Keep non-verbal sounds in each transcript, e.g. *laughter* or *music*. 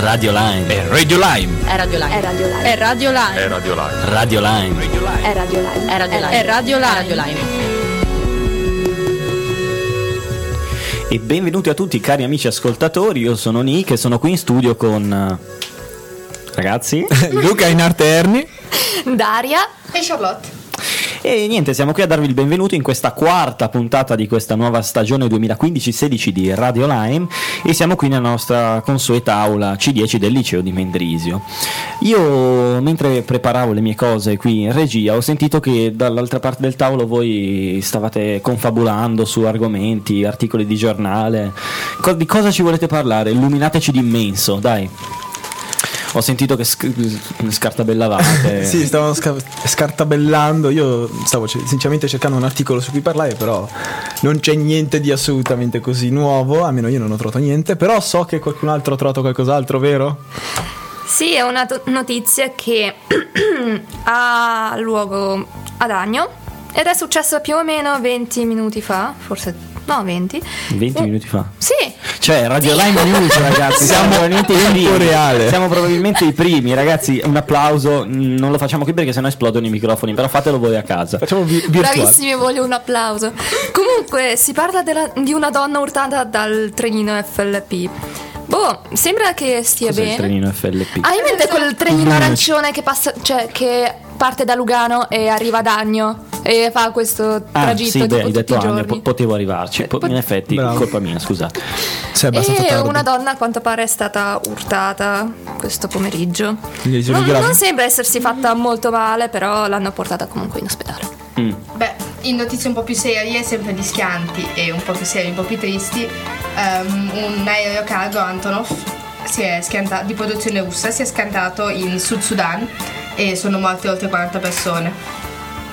Radio Line. È Radio Line. È Radio Live. È Radio Live. È Radio Live. È Radio Live. Radio Line. È Radio Live. È Radio Live. È Radio Live. E benvenuti a tutti cari amici ascoltatori, io sono Nick e sono qui in studio con... eh, Ragazzi? Luca in arte Erni. Daria. E Charlotte. E niente, siamo qui a darvi il benvenuto in questa quarta puntata di questa nuova stagione 2015-16 di Radio Lime e siamo qui nella nostra consueta aula C10 del liceo di Mendrisio. Io mentre preparavo le mie cose qui in regia ho sentito che dall'altra parte del tavolo voi stavate confabulando su argomenti, articoli di giornale. Di cosa ci volete parlare? Illuminateci di immenso, dai. Ho sentito che sc- scartabellavate. *laughs* Sì, stavamo sca- scartabellando. Io stavo ce- sinceramente cercando un articolo su cui parlare, però non c'è niente di assolutamente così nuovo. Almeno io non ho trovato niente. Però so che qualcun altro ha trovato qualcos'altro, vero? Sì, è una to- notizia che *clears throat* ha luogo ad Agno ed è successa più o meno 20 minuti fa, forse no 20. 20 Uh, minuti fa. Sì, Cioè, Radio Line News, ragazzi. *laughs* Siamo probabilmente i tempo primi. reale. Siamo probabilmente i primi, ragazzi. Un applauso. Mm, Non lo facciamo qui perché sennò esplodono i microfoni. Però fatelo voi a casa. Facciamo vi- virtuale. bravissimi, voglio un applauso. Comunque, si parla della- di una donna urtata dal trenino FLP. Boh, sembra che stia Cos'è il bene. trenino FLP? Hai in mente quel trenino arancione che passa, cioè che parte da Lugano e arriva ad Agno e fa questo Ah, tragitto sì, beh, hai detto tutti i anni, giorni? po- potevo arrivarci. Po- in effetti, Bravo. colpa mia, scusate. E tardi. una donna a quanto pare è stata urtata questo pomeriggio. Non, non sembra essersi fatta molto male, però l'hanno portata comunque in ospedale. Mm. Beh, in notizie un po' più serie, sempre di schianti e un po' più serie, un po' più tristi, ehm, un aereo cargo Antonov si è schiantato, di produzione russa si è schiantato in Sud Sudan e sono morte oltre 40 persone.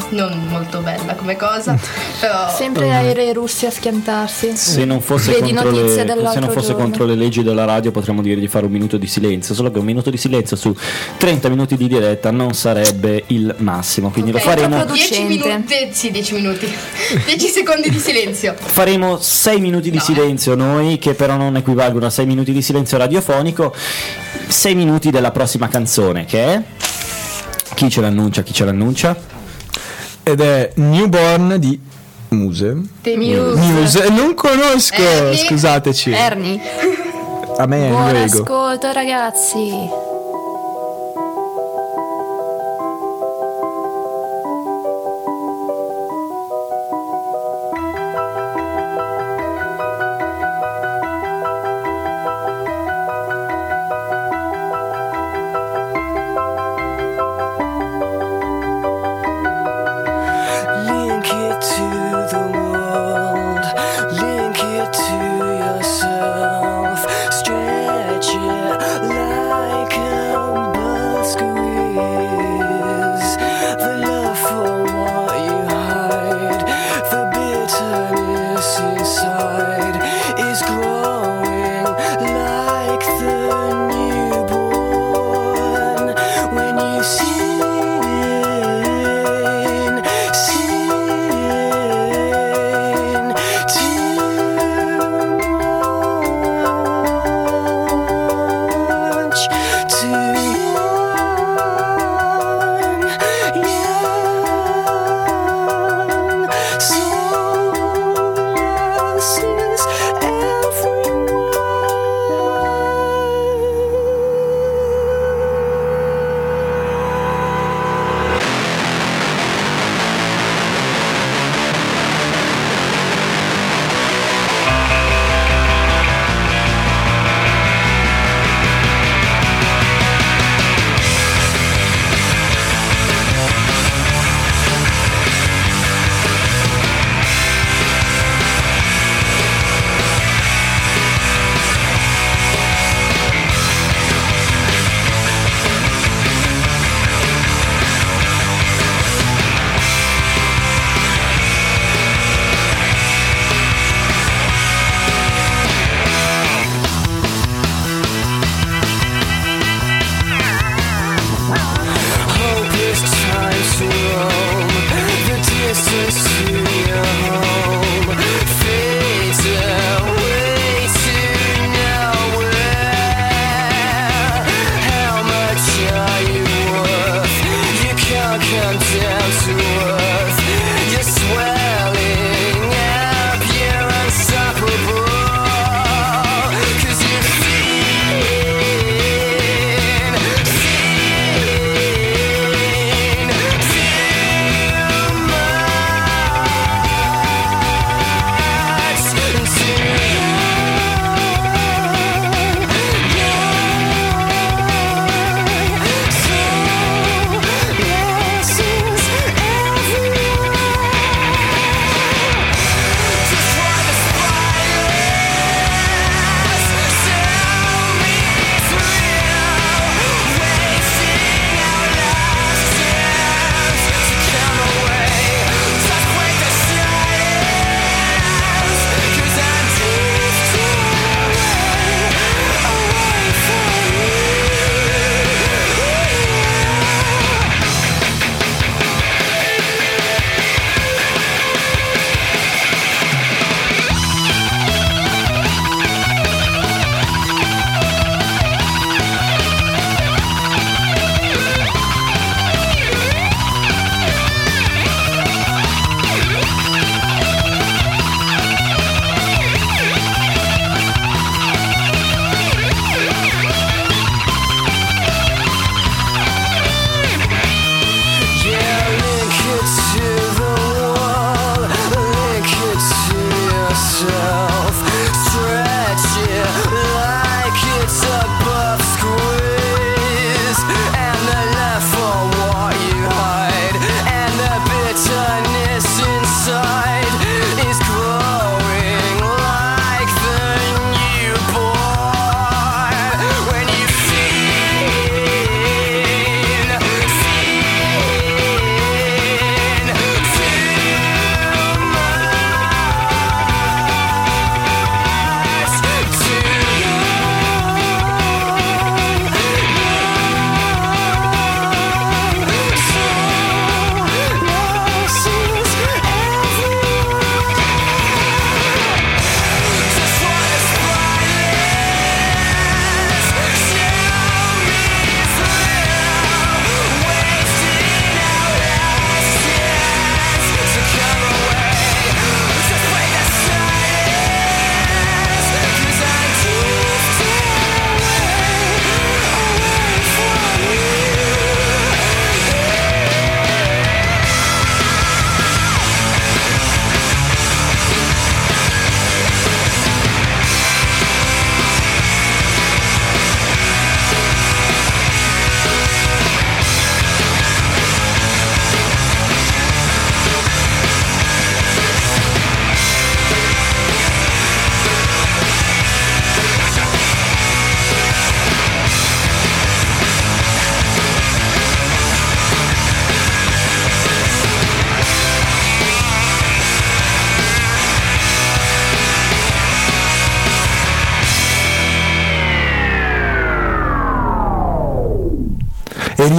Non molto bella come cosa, *laughs* però Sempre aerei russi a schiantarsi. Se non, fosse Vedi contro le, se non fosse giorno. contro le leggi della radio potremmo dire di fare un minuto di silenzio, solo che un minuto di silenzio su 30 minuti di diretta non sarebbe il massimo, quindi lo Ok, faremo, proprio 10 Producente. minuti, sì 10 minuti, 10 secondi di silenzio. faremo 6 minuti di No, eh. silenzio noi, che però non equivalgono a 6 minuti di silenzio radiofonico, 6 minuti della prossima canzone che è... Chi ce l'annuncia? Chi ce l'annuncia? Ed è Newborn di Muse. The Muse. Muse. Non conosco, Ernie. scusateci. Ernie. A me è Buon Nuego. ascolto ragazzi.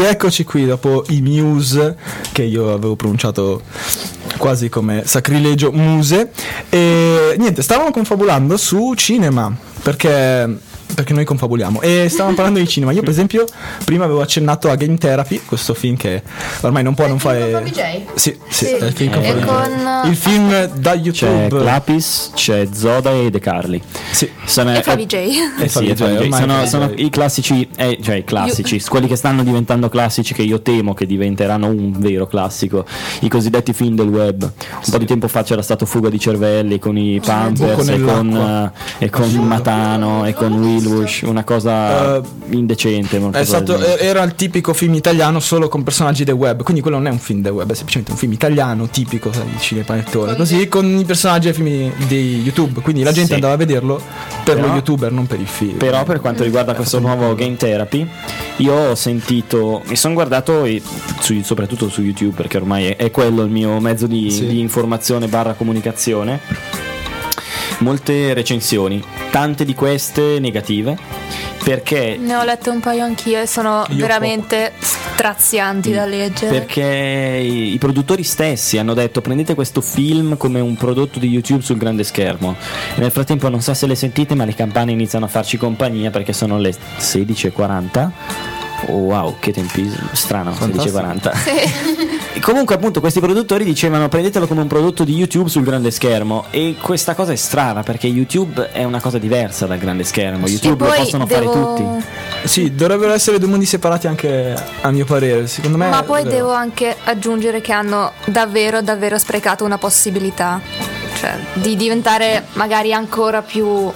Rieccoci qui dopo i Muse, che io avevo pronunciato quasi come sacrilegio muse. E niente, stavamo confabulando su cinema, perché, perché noi confabuliamo. E stavamo parlando di cinema. Io, per esempio, prima avevo accennato a Game Therapy, questo film che ormai non può non fare. con? Sì, sì, Sì. è il film con E VJ. con, Il film da C'è YouTube. Clapis, c'è Zoda e De Carli. Sì. Sono, E Favi J. Eh sì, J, sono, i classici, eh, cioè i classici, quelli che stanno diventando classici, che io temo che diventeranno un vero classico, i cosiddetti film del web. Un po' di tempo fa c'era stato Fuga di cervelli con i Pampers Buco e con, eh, e con Matano e con Wilbush, una cosa Eh, indecente. molto È stato- probabilmente. era il tipico film italiano solo con personaggi del web, quindi quello non è un film del web, è semplicemente un film italiano tipico sai, di cinepanettone, così con i personaggi dei film di YouTube, quindi la gente Sì. andava a vederlo per Però- lo youtuber, non per il film. Però per quanto riguarda questo nuovo Game Therapy, io ho sentito, mi sono guardato e su- soprattutto su YouTube perché ormai è, è quello il mio mezzo di, Sì. di informazione barra comunicazione, molte recensioni, tante di queste negative, perché Ne ho letto un paio anch'io e sono Io veramente strazianti da leggere. Perché i, i produttori stessi hanno detto prendete questo film come un prodotto di YouTube sul grande schermo. E nel frattempo non so se le sentite ma le campane iniziano a farci compagnia perché sono le 16.40. Oh, wow, che tempismo strano, 16.40. E *laughs* Comunque appunto questi produttori dicevano prendetelo come un prodotto di YouTube sul grande schermo e questa cosa è strana perché YouTube è una cosa diversa dal grande schermo, YouTube lo possono devo... fare tutti. Sì, dovrebbero essere due mondi separati anche a mio parere, secondo me. Ma poi devo anche aggiungere che hanno davvero, davvero sprecato una possibilità. Cioè, di diventare magari ancora più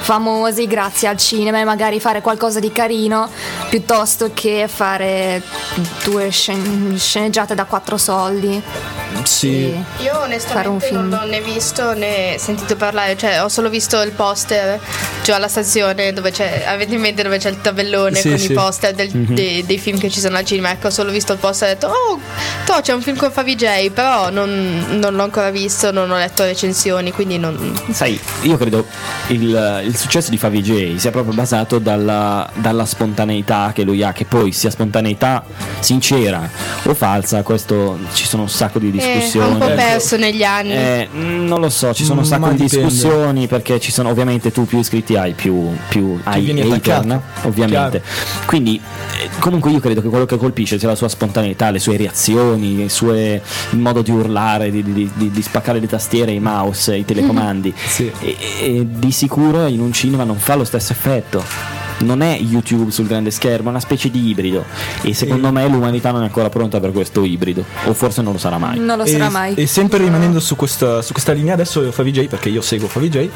famosi grazie al cinema e magari fare qualcosa di carino piuttosto che fare due scen- sceneggiate da quattro soldi. Sì. Io onestamente film. non l'ho né visto né sentito parlare, cioè ho solo visto il poster giù alla stazione dove c'è, avete in mente dove c'è il tabellone Sì, con sì. i poster del- dei, dei film che ci sono al cinema, ecco ho solo visto il poster e ho detto oh, to, c'è un film con Favi J, però non, non l'ho ancora visto, non ho letto recensioni, quindi non... Sai, io credo il, il successo di Favi J sia proprio basato dalla, dalla spontaneità che lui ha, che poi sia spontaneità sincera o falsa, questo ci sono un sacco di Eh, discussioni. ho un po' perso negli anni. Eh, non lo so, ci sono un Mm, sacco ma di dipende. discussioni perché ci sono ovviamente tu più iscritti hai più, più hai hater, no? ovviamente. Quindi eh, comunque io credo che quello che colpisce sia la sua spontaneità, le sue reazioni, sue- il modo di urlare, di, di- di- di spaccare le tastiere, i mouse, i telecomandi. Sì. e, e di sicuro in un cinema non fa lo stesso effetto. Non è YouTube sul grande schermo, è una specie di ibrido. E secondo me l'umanità non è ancora pronta per questo ibrido. O forse non lo sarà mai. Non lo E, sarà mai. e sempre rimanendo su questa, su questa linea, adesso Favij, perché io seguo Favij,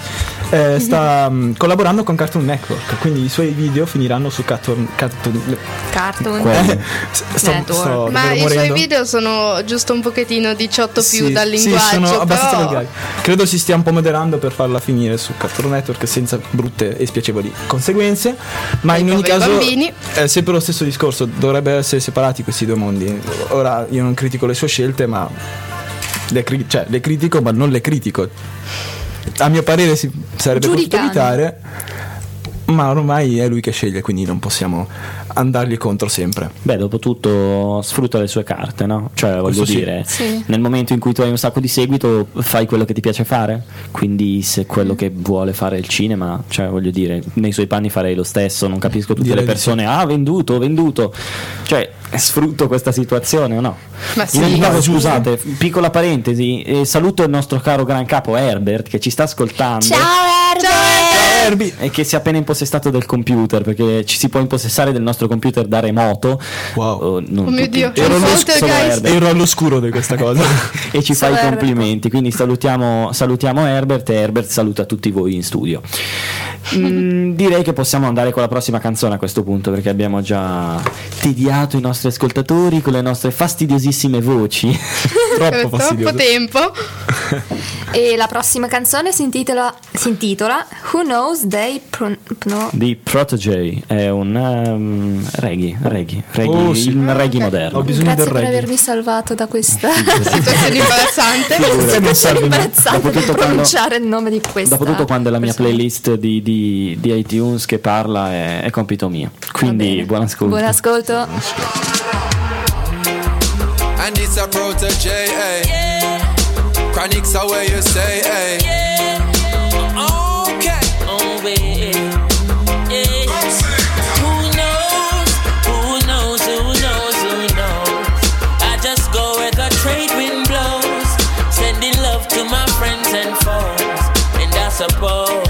eh, sta mm, collaborando con Cartoon Network, quindi i suoi video finiranno su Cartoon, Cartoon Cartoon. Quello. *laughs* sto, Network. sto Ma i suoi video sono giusto un pochettino 18 più Sì, dal sì, linguaggio, sono abbastanza però... volgari. Credo si stia un po' moderando per farla finire su Cartoon Network senza brutte e spiacevoli conseguenze. Ma in ogni caso bambini. è sempre lo stesso discorso, dovrebbero essere separati questi due mondi. Ora io non critico le sue scelte, ma le, cri- cioè, le critico, ma non le critico. A mio parere si sarebbe potuto Giudicando. evitare. Ma ormai è lui che sceglie, quindi non possiamo andargli contro sempre. Beh, dopo tutto sfrutta le sue carte, no? Cioè, voglio Questo sì. dire, Sì. nel momento in cui tu hai un sacco di seguito, fai quello che ti piace fare. Quindi, se quello che vuole fare il cinema, cioè, voglio dire, nei suoi panni farei lo stesso. Non capisco tutte Direi le persone, ah, venduto, venduto. Cioè, sfrutto questa situazione o no? Ma In ogni sì. caso, scusate, piccola parentesi, eh, saluto il nostro caro gran capo Herbert che ci sta ascoltando. Herbie! E che si è appena impossessato del computer perché ci si può impossessare del nostro computer da remoto. Wow. Oh, non Oh mio. Dio, Ero Herbert. Ero all'oscuro di questa cosa. *laughs* e ci fa i complimenti. Quindi salutiamo, salutiamo Herbert e Herbert saluta tutti voi in studio. Mm, direi che possiamo andare con la prossima canzone a questo punto perché abbiamo già tediato i nostri ascoltatori con le nostre fastidiosissime voci. *laughs* Troppo Troppo fastidioso. tempo. *laughs* E la prossima canzone si intitola, si intitola Who Knows They Pro- no, di Protege è un um, reggae, reggae, reggae Oh, sì. il reggae Ho moderno. bisogno Grazie del per reggae. avermi salvato da questa *laughs* Situazione imbarazzante. situazione imbarazzante Dopo di tutto quando- pronunciare il nome di questa Dopotutto quando è la mia playlist di, di- di iTunes che parla è, è compito mio. Quindi buon ascolto. Buon ascolto. and it's a protege. Hey. Chronics are where you say, hey. Okay. Oh, babe. Yeah. Who knows? Who knows? Who knows? Who knows? I just go where the trade wind blows, sending love to my friends and foes, and I suppose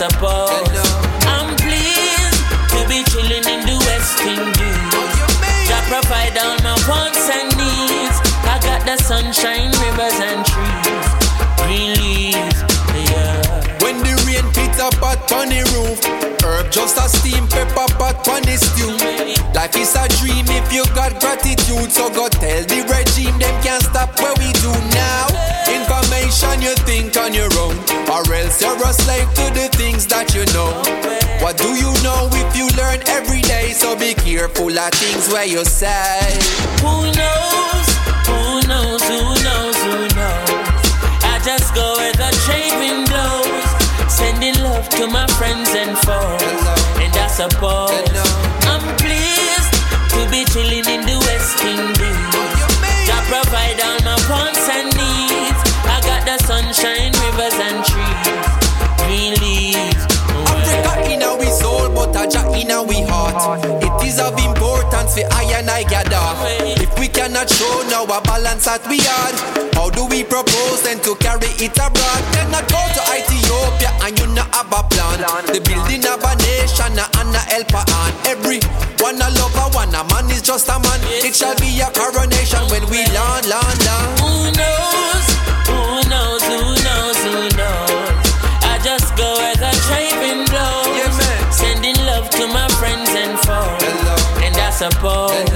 Suppose I'm pleased to be chilling in the West Indies. To provide all my wants and needs. I got the sunshine, rivers and trees, green leaves. Yeah. When the rain pit up on the roof Herb just a steam pepper pot on the stew Life is a dream if you got gratitude So go tell the regime them can't stop what we do now Information you think on your own Or else you're a slave to the things that you know What do you know if you learn every day So be careful of things where you say Who knows? Who knows? Who knows? Who knows? I just go where the trade wind blows, sending love to my friends and foes. And I suppose I'm pleased to be chilling in our heart. It is of importance for I and I gather. If we cannot show now a balance that we had, how do we propose then to carry it abroad? Cannot go to Ethiopia and you not have a plan. The building of a nation and a helper on every one a lover, one a man is just a man. It shall be a coronation when we land, land, land. Who knows? To my friends and foes. And I suppose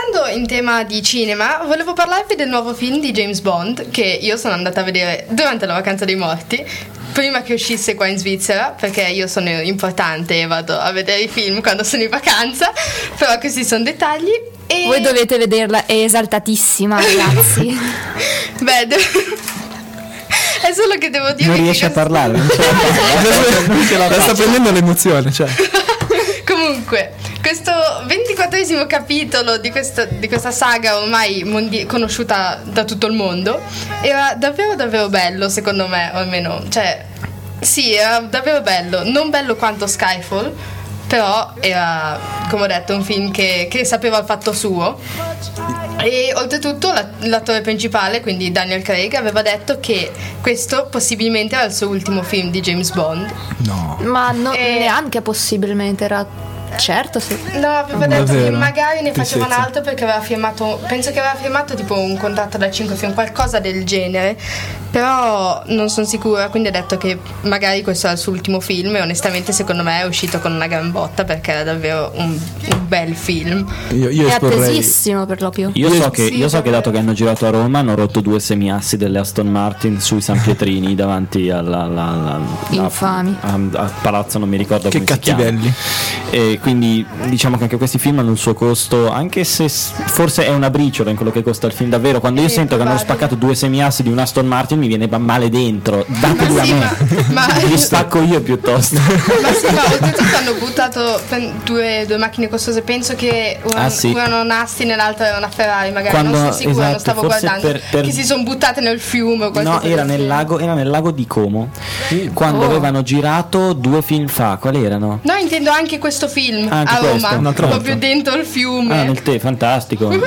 Restando in tema di cinema, volevo parlarvi del nuovo film di James Bond che io sono andata a vedere durante la vacanza dei morti, prima che uscisse qua in Svizzera, perché io sono importante e vado a vedere i film quando sono in vacanza, però questi sono dettagli. E... Voi dovete vederla, è esaltatissima, *laughs* ragazzi. Beh, de- è solo che devo dire Non che riesce a parlare. Non ce la fa. *laughs* Non ce la fa. sta prendendo l'emozione. Cioè. Comunque, questo ventiquattresimo capitolo di, questo- di questa saga ormai mondi- conosciuta da tutto il mondo era davvero davvero bello secondo me, o almeno, cioè, sì, era davvero bello, non bello quanto Skyfall, però era, come ho detto, un film che, che sapeva il fatto suo. E oltretutto la- l'attore principale, quindi Daniel Craig, aveva detto che questo possibilmente era il suo ultimo film di James Bond. No. Ma no- Eh. neanche possibilmente era certo sì. No, aveva detto che Davvero? magari ne facevano Tristezza. altro perché aveva firmato, penso che aveva firmato tipo un contratto da 5 film, qualcosa del genere, però non sono sicura, quindi ha detto che magari questo era il suo ultimo film e onestamente secondo me è uscito con una gran botta perché era davvero un, un bel film. Io, io È esporrei. attesissimo per lo più. Io so, che, Sì, io so che dato che hanno girato a Roma hanno rotto due semiassi delle Aston Martin sui San Pietrini *laughs* davanti alla, alla- alla- Infami. a- a- al palazzo, non mi ricordo Che come si chiama. cattivelli. E quindi diciamo che anche questi film hanno il suo costo, anche se forse è una briciola in quello che costa il film davvero. Quando io Sì, sento che hanno spaccato due semiassi di un Aston Martin mi viene male dentro. Dateli a sì, me. ma- ma- Li spacco io piuttosto. Ma sì, ma oltretutto hanno buttato due, due macchine costose. Penso che una, Ah, sì. una un Astin e l'altra era una Ferrari. Magari Quando- non sono sicura, non esatto, stavo forse guardando. per- per- Che si sono buttate nel fiume o qualcosa No, era nel, lago, era nel lago di Como. Quando Oh. avevano girato due film fa. Quali erano? No, intendo anche questo film Anche a questo, Roma, un altro proprio altro. dentro il fiume. Ah, nel tè, fantastico. Bei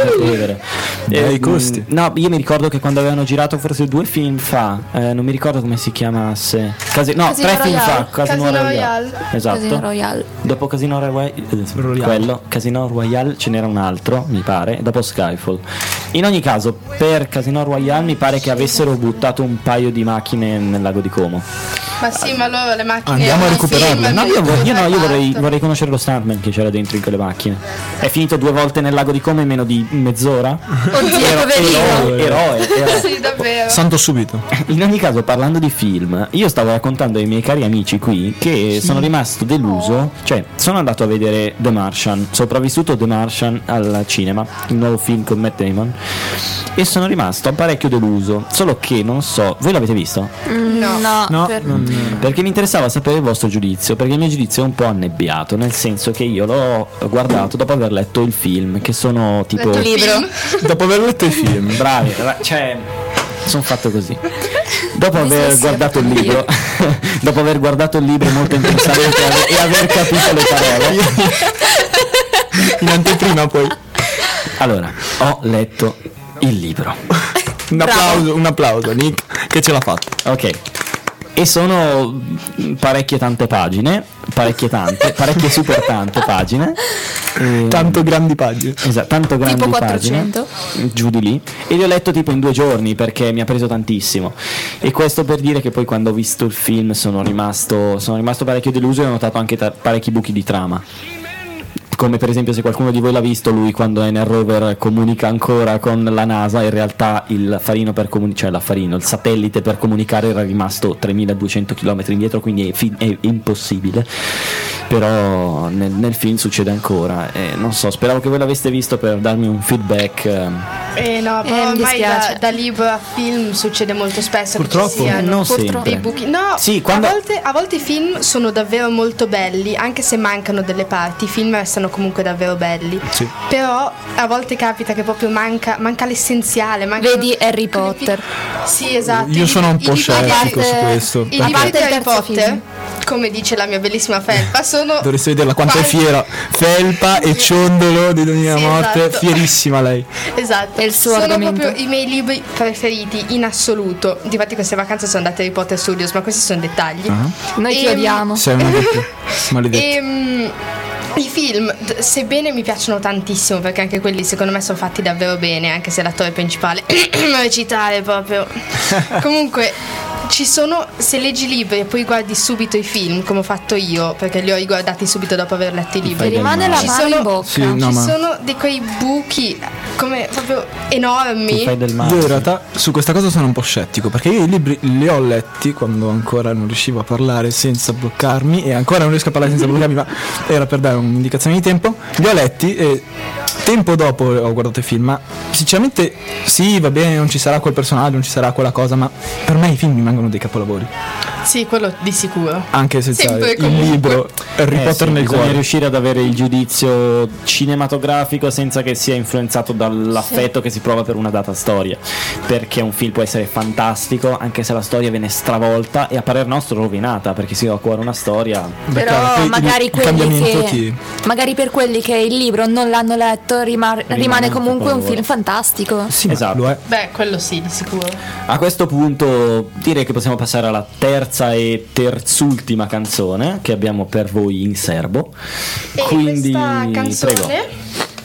Eh, costi. mh, No, io mi ricordo che quando avevano girato forse due film fa, eh, non mi ricordo come si chiamasse. Casi- no, Casino tre film Royale. fa. Casino, Casino Royale. Royale. Esatto. Casino Royale. Dopo Casino Royale, quello, Casino Royale ce n'era un altro, mi pare, dopo Skyfall. In ogni caso, per Casino Royale mi pare che avessero buttato un paio di macchine nel lago di Como. Ma sì, ma loro le macchine. Andiamo a nei recuperarle. film, No, io, vor- io no, io vorrei, fatto. vorrei conoscere lo stuntman che c'era dentro in quelle macchine. È finito due volte nel lago di Como in meno di mezz'ora? Oddio, Ero- poverino. eroe, eroe, eroe. Sì, davvero. Santo subito. In ogni caso, parlando di film, io stavo raccontando ai miei cari amici qui che sono rimasto deluso. Cioè, sono andato a vedere The Martian, sopravvissuto The Martian al cinema, il nuovo film con Matt Damon. E sono rimasto parecchio deluso. Solo che non so, voi l'avete visto? No. No, No, per- non- Perché mi interessava sapere il vostro giudizio, perché il mio giudizio è un po' annebbiato, nel senso che io l'ho guardato dopo aver letto il film, che sono tipo... Letto il libro. *laughs* Dopo aver letto i film. Bravi, ra- cioè, sono fatto così. Dopo aver guardato il libro, *laughs* dopo aver guardato il libro molto intensamente e aver- e aver capito le parole, In anteprima poi. allora ho letto il libro. Un applauso, un applauso, Nick, che ce l'ha fatta. Ok. E sono parecchie tante pagine, parecchie tante, *laughs* parecchie super tante pagine. *laughs* E- Tanto grandi pagine. Esatto, tanto grandi Tipo pagine, 400? giù di lì e li ho letto tipo in due giorni perché mi ha preso tantissimo e questo per dire che poi quando ho visto il film sono rimasto, sono rimasto parecchio deluso e ho notato anche ta- parecchi buchi di trama come per esempio se qualcuno di voi l'ha visto lui quando è nel rover comunica ancora con la NASA in realtà il farino per comunicare cioè l'affarino il satellite per comunicare era rimasto 3200 km indietro quindi è, fi- è impossibile però nel, nel film succede ancora e non so speravo che voi l'aveste visto per darmi un feedback ehm, Eh no, Eh, però mi ormai da, da libro a film succede molto spesso Purtroppo. siano non Purtroppo. sempre dei buchi. No, Sì, quando- a, volte, a volte i film sono davvero molto belli, anche se mancano delle parti, i film restano comunque davvero belli. Sì. Però a volte capita che proprio manca, manca l'essenziale. manca- Vedi Harry Potter. Sì, esatto. Io sono un po' scettico su questo. I libri di il Harry Potter, film. come dice la mia bellissima felpa, sono. Dovreste vederla quanto è quasi- fiera. Felpa e ciondolo di Donina Sì, Morte. esatto. Fierissima lei. *laughs* Esatto, È il suo sono argomento. proprio i miei libri preferiti in assoluto. Difatti queste vacanze sono andate a Harry Potter Studios, ma questi sono dettagli. Noi ti Ehm, odiamo. Sei una. *laughs* Maledetta. I film, sebbene mi piacciono tantissimo, perché anche quelli secondo me sono fatti davvero bene, anche se l'attore principale *clears throat* recitare proprio. *laughs* Comunque, ci sono, se leggi i libri e poi guardi subito i film, come ho fatto io, perché li ho riguardati subito dopo aver letto i libri. rimane la Ci mano sono- in bocca. Sì, no, Ci ma sono di quei buchi come proprio enormi. tu fai del male io in realtà su questa cosa sono un po' scettico perché io i libri li ho letti quando ancora non riuscivo a parlare senza bloccarmi e ancora non riesco a parlare senza *laughs* bloccarmi ma era per dare un'indicazione di tempo li ho letti e tempo dopo ho guardato i film ma sinceramente sì va bene non ci sarà quel personaggio non ci sarà quella cosa ma per me i film rimangono dei capolavori Sì, quello di sicuro. anche senza Sempre il comunque. libro Harry Eh Potter sì, nel bisogna cuore riuscire ad avere il giudizio cinematografico senza che sia influenzato dall'affetto che si prova per una data storia. Perché un film può essere fantastico anche se la storia viene stravolta e a parer nostro rovinata perché si ha a cuore una storia. Beh, Però il- magari il quelli cambiamento che ti- magari per quelli che il libro non l'hanno letto rimar- rimane un comunque un film fantastico. sì, Esatto. lo è Beh, quello sì, di sicuro. A questo punto direi che possiamo passare alla terza e terzultima canzone che abbiamo per voi in serbo. E Quindi questa canzone. prego.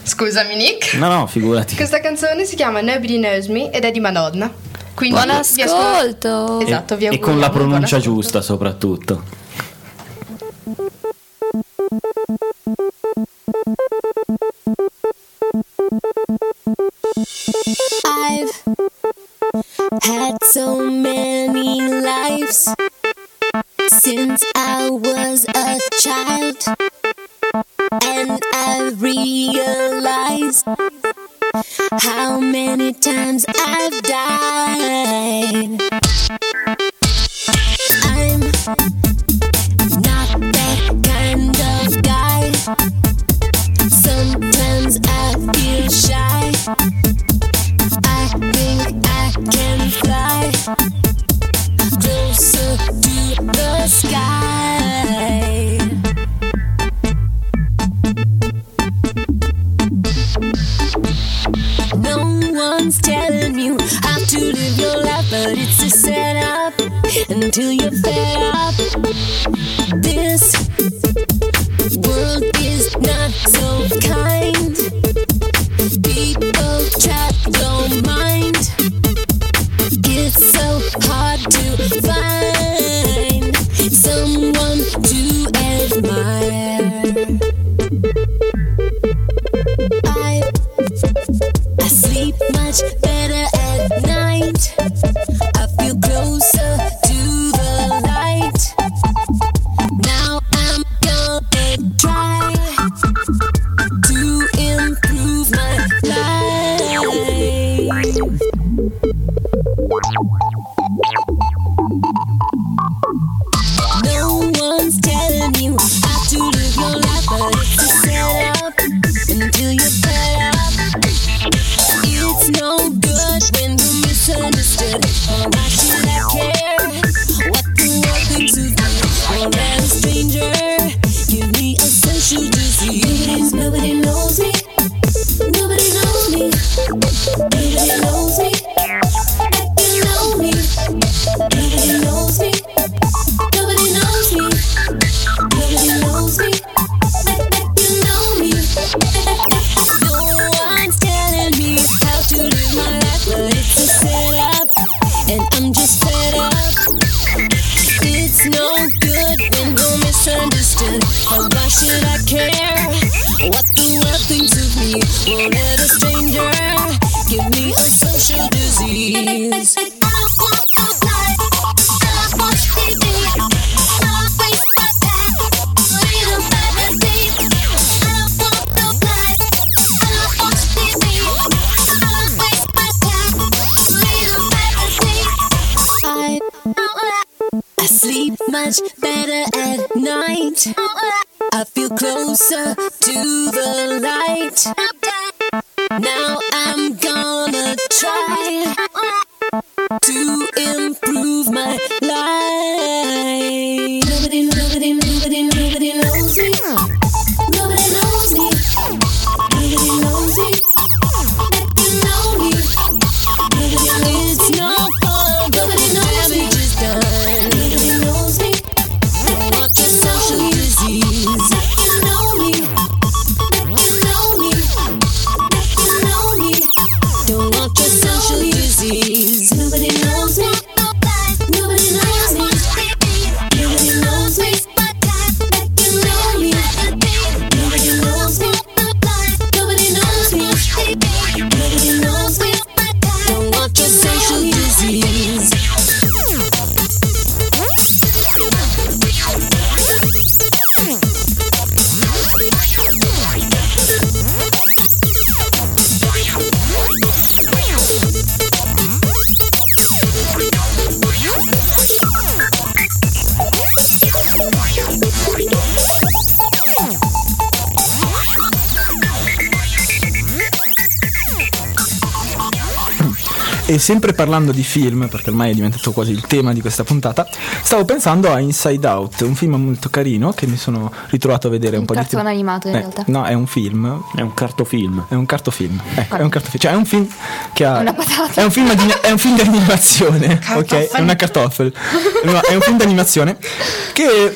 Scusami, Nick. No, no, figurati. Questa canzone si chiama Nobody Knows Me ed è di Madonna. Quindi Buon vi ascol- ascolto. Esatto, vi e, e con la pronuncia giusta soprattutto. Had so many lives since I was a child, and I realized how many times I've E sempre parlando di film, perché ormai è diventato quasi il tema di questa puntata, stavo pensando a Inside Out, un film molto carino che mi sono ritrovato a vedere un, Un po' di cartone tempo. animato in Eh, realtà. No, è un film. È un cartofilm. È un cartofilm. Ecco, è un cartofilm. Cioè, è un film che ha. Una patata. È un film di, è un film di animazione. ok? È una cartoffel. No, è un film di animazione che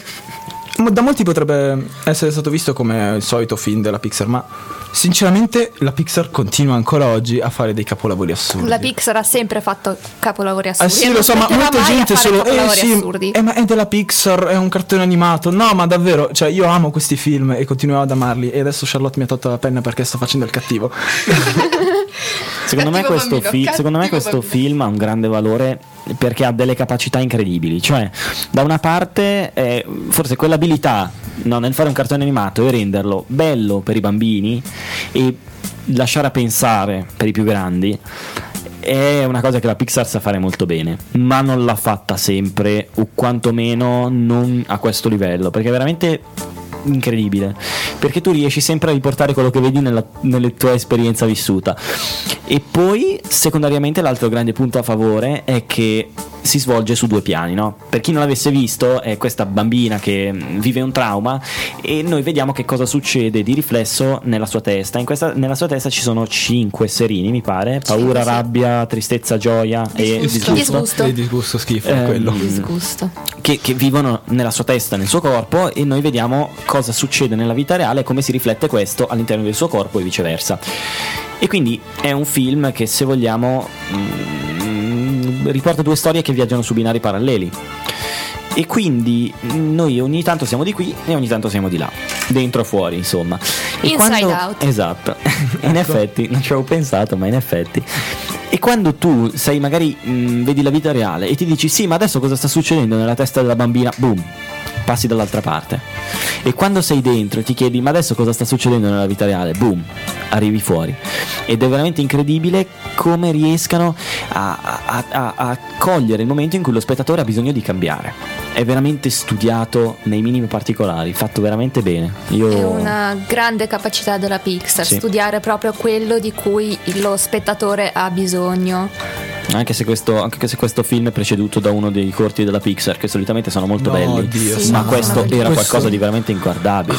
da molti potrebbe essere stato visto come il solito film della Pixar, ma sinceramente la Pixar continua ancora oggi a fare dei capolavori assurdi. La Pixar ha sempre fatto capolavori assurdi. sì, e lo so, ma molta gente solo. Eh sì, assurdi. eh, ma è della Pixar, è un cartone animato. No, ma davvero, cioè io amo questi film e continuo ad amarli. E adesso Charlotte mi ha tolto la penna perché sto facendo il cattivo. *laughs* *laughs* Secondo me, questo, bambino, fi- secondo me questo film ha un grande valore perché ha delle capacità incredibili. Cioè, da una parte, è forse quell'abilità no, nel fare un cartone animato e renderlo bello per i bambini e lasciare a pensare per i più grandi. È una cosa che la Pixar sa fare molto bene, ma non l'ha fatta sempre, o quantomeno non a questo livello, perché veramente incredibile perché tu riesci sempre a riportare quello che vedi nella, nella tua esperienza vissuta e poi secondariamente l'altro grande punto a favore è che si svolge su due piani, no? Per chi non l'avesse visto, è questa bambina che mm, vive un trauma e noi vediamo che cosa succede di riflesso nella sua testa. In questa- nella sua testa ci sono cinque serini, mi pare: paura, rabbia, tristezza, gioia e Disgusto. Disgusto. E disgusto schifo Ehm, quello. Disgusto. che, che vivono nella sua testa, nel suo corpo e noi vediamo cosa succede nella vita reale e come si riflette questo all'interno del suo corpo e viceversa. E quindi è un film che se vogliamo mm, riporta due storie che viaggiano su binari paralleli. E quindi noi ogni tanto siamo di qui e ogni tanto siamo di là, dentro o fuori, insomma. E Inside out. Esatto, *laughs* in effetti, non ci avevo pensato, ma in effetti. E quando tu sei magari mh, vedi la vita reale e ti dici sì, ma adesso cosa sta succedendo nella testa della bambina? Boom, passi dall'altra parte. E quando sei dentro e ti chiedi ma adesso cosa sta succedendo nella vita reale? Boom, arrivi fuori. Ed è veramente incredibile come riescano a, a- a- a cogliere il momento in cui lo spettatore ha bisogno di cambiare. È veramente studiato nei minimi particolari, fatto veramente bene. Io... È una grande capacità della Pixar, Sì. studiare proprio quello di cui lo spettatore ha bisogno. Anche se, questo, anche se questo film è preceduto da uno dei corti della Pixar, che solitamente sono molto No, belli, Dio, ma no, questo era questo- qualcosa di veramente inguardabile.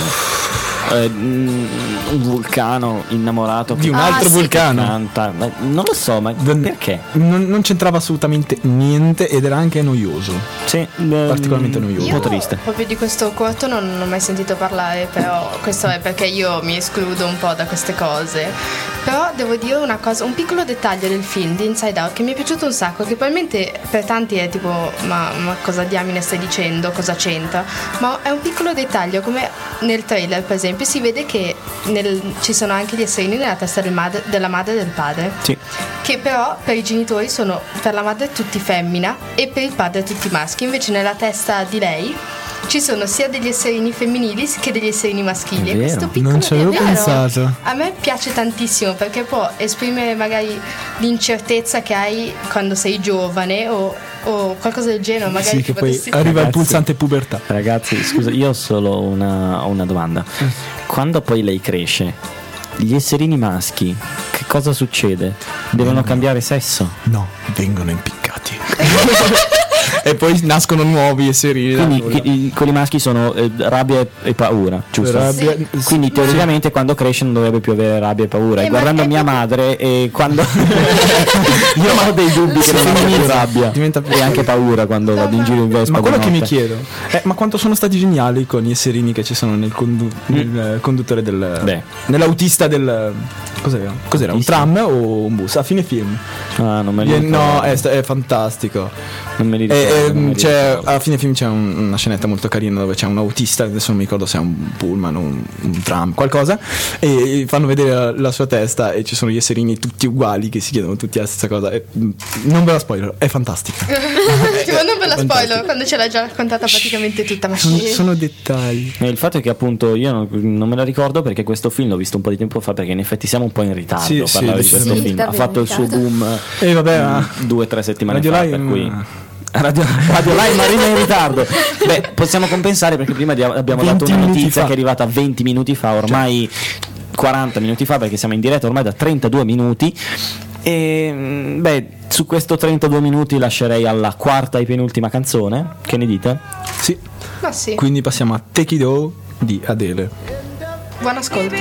Eh, mm, un vulcano innamorato Di un Ah, altro sì. vulcano. canta, ma non lo so, ma Non- perché? Non, non c'entrava assolutamente niente ed era anche noioso. Sì, Particolarmente ehm, noioso. Un po' triste. Proprio di questo corto non, non ho mai sentito parlare, però questo è perché io mi escludo un po' da queste cose. Però devo dire una cosa, un piccolo dettaglio del film di Inside Out che mi è piaciuto un sacco, che probabilmente per tanti è tipo ma, ma cosa diamine stai dicendo, cosa c'entra? Ma è un piccolo dettaglio, come nel trailer per esempio si vede che nel- ci sono anche gli esserini nella testa del madre- della madre e del padre. Sì. Che però per i genitori sono per la madre tutti femmina e per il padre tutti maschi. Invece nella testa di lei ci sono sia degli esserini femminili che degli esserini maschili. È questo vero. Non ci avevo pensato. A me piace tantissimo perché può esprimere magari l'incertezza che hai quando sei giovane o, o qualcosa del genere. Magari Sì, che poi potresti- arriva il Ragazzi. pulsante pubertà. Ragazzi, scusa, io ho solo una, ho una domanda. Quando poi lei cresce, gli esserini maschi, che cosa succede? Devono cambiare sesso? No, vengono impiccati. *laughs* *laughs* e poi nascono nuovi esserini. da Quindi chi- i- quelli maschi sono eh, rabbia e, e paura, giusto? Rabbia- Sì. Quindi teoricamente quando cresce non dovrebbe più avere rabbia e paura. Eh, e guardando mia proprio- madre e quando *laughs* io ho dei dubbi che non abbia più rabbia diventa più- e anche paura quando vado in giro in Vespa. Ma quello che mi chiedo è ma quanto sono stati geniali con gli esserini che ci sono nel, condu- nel, eh, conduttore del Beh. nell'autista del cos'era? Cos'era? Un tram o un bus? A fine film. Ah, non me li ricordo. no, è, è fantastico. non me li E, ricordo. e, me li c'è- ricordo. a fine film c'è un- una scenetta molto carina dove c'è un autista, adesso non mi ricordo se è un pullman o un, un tram, qualcosa, e fanno vedere la, la sua testa e ci sono gli esserini tutti uguali che si chiedono tutti la stessa cosa. E, mm, non ve la spoiler, è fantastica. *laughs* Tipo, non ve la spoiler quando ce l'ha già raccontata praticamente tutta. Ma Sono, sì. sono dettagli. E il fatto è che appunto io non, non me la ricordo perché questo film l'ho visto un po' di tempo fa perché in effetti siamo un po' in ritardo Sì, sì, film. Ha fatto il suo boom E vabbè, mm, ma- due o tre settimane Radio fa, per cui... ma- Radio, Radio Live arriva in ritardo. Beh, possiamo compensare perché prima abbiamo 20 dato una notizia fa. che è arrivata 20 minuti fa, ormai 40 minuti fa perché siamo in diretta ormai da 32 minuti. E mm, beh, su questo 32 minuti lascerei alla quarta e penultima canzone. Che ne dite? Sì. Ma sì. Quindi passiamo a Take It All di Adele. Buon ascolto.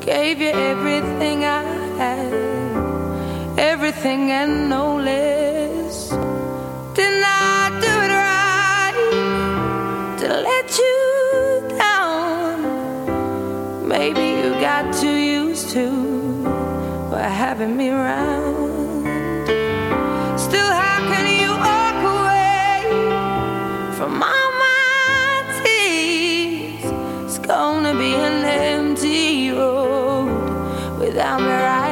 Gave you everything I everything and no less. Did not do it right to let you down. Maybe you got too used to having me around. Still, how can you walk away from all my tears? It's gonna be an empty road without me right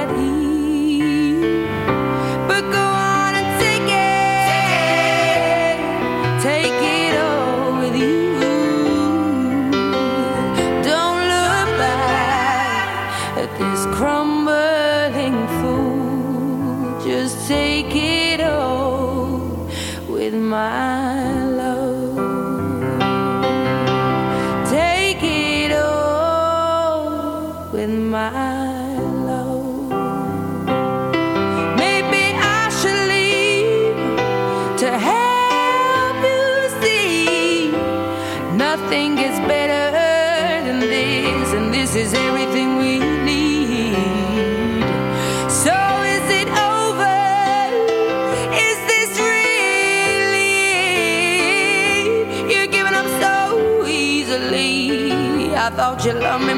you love me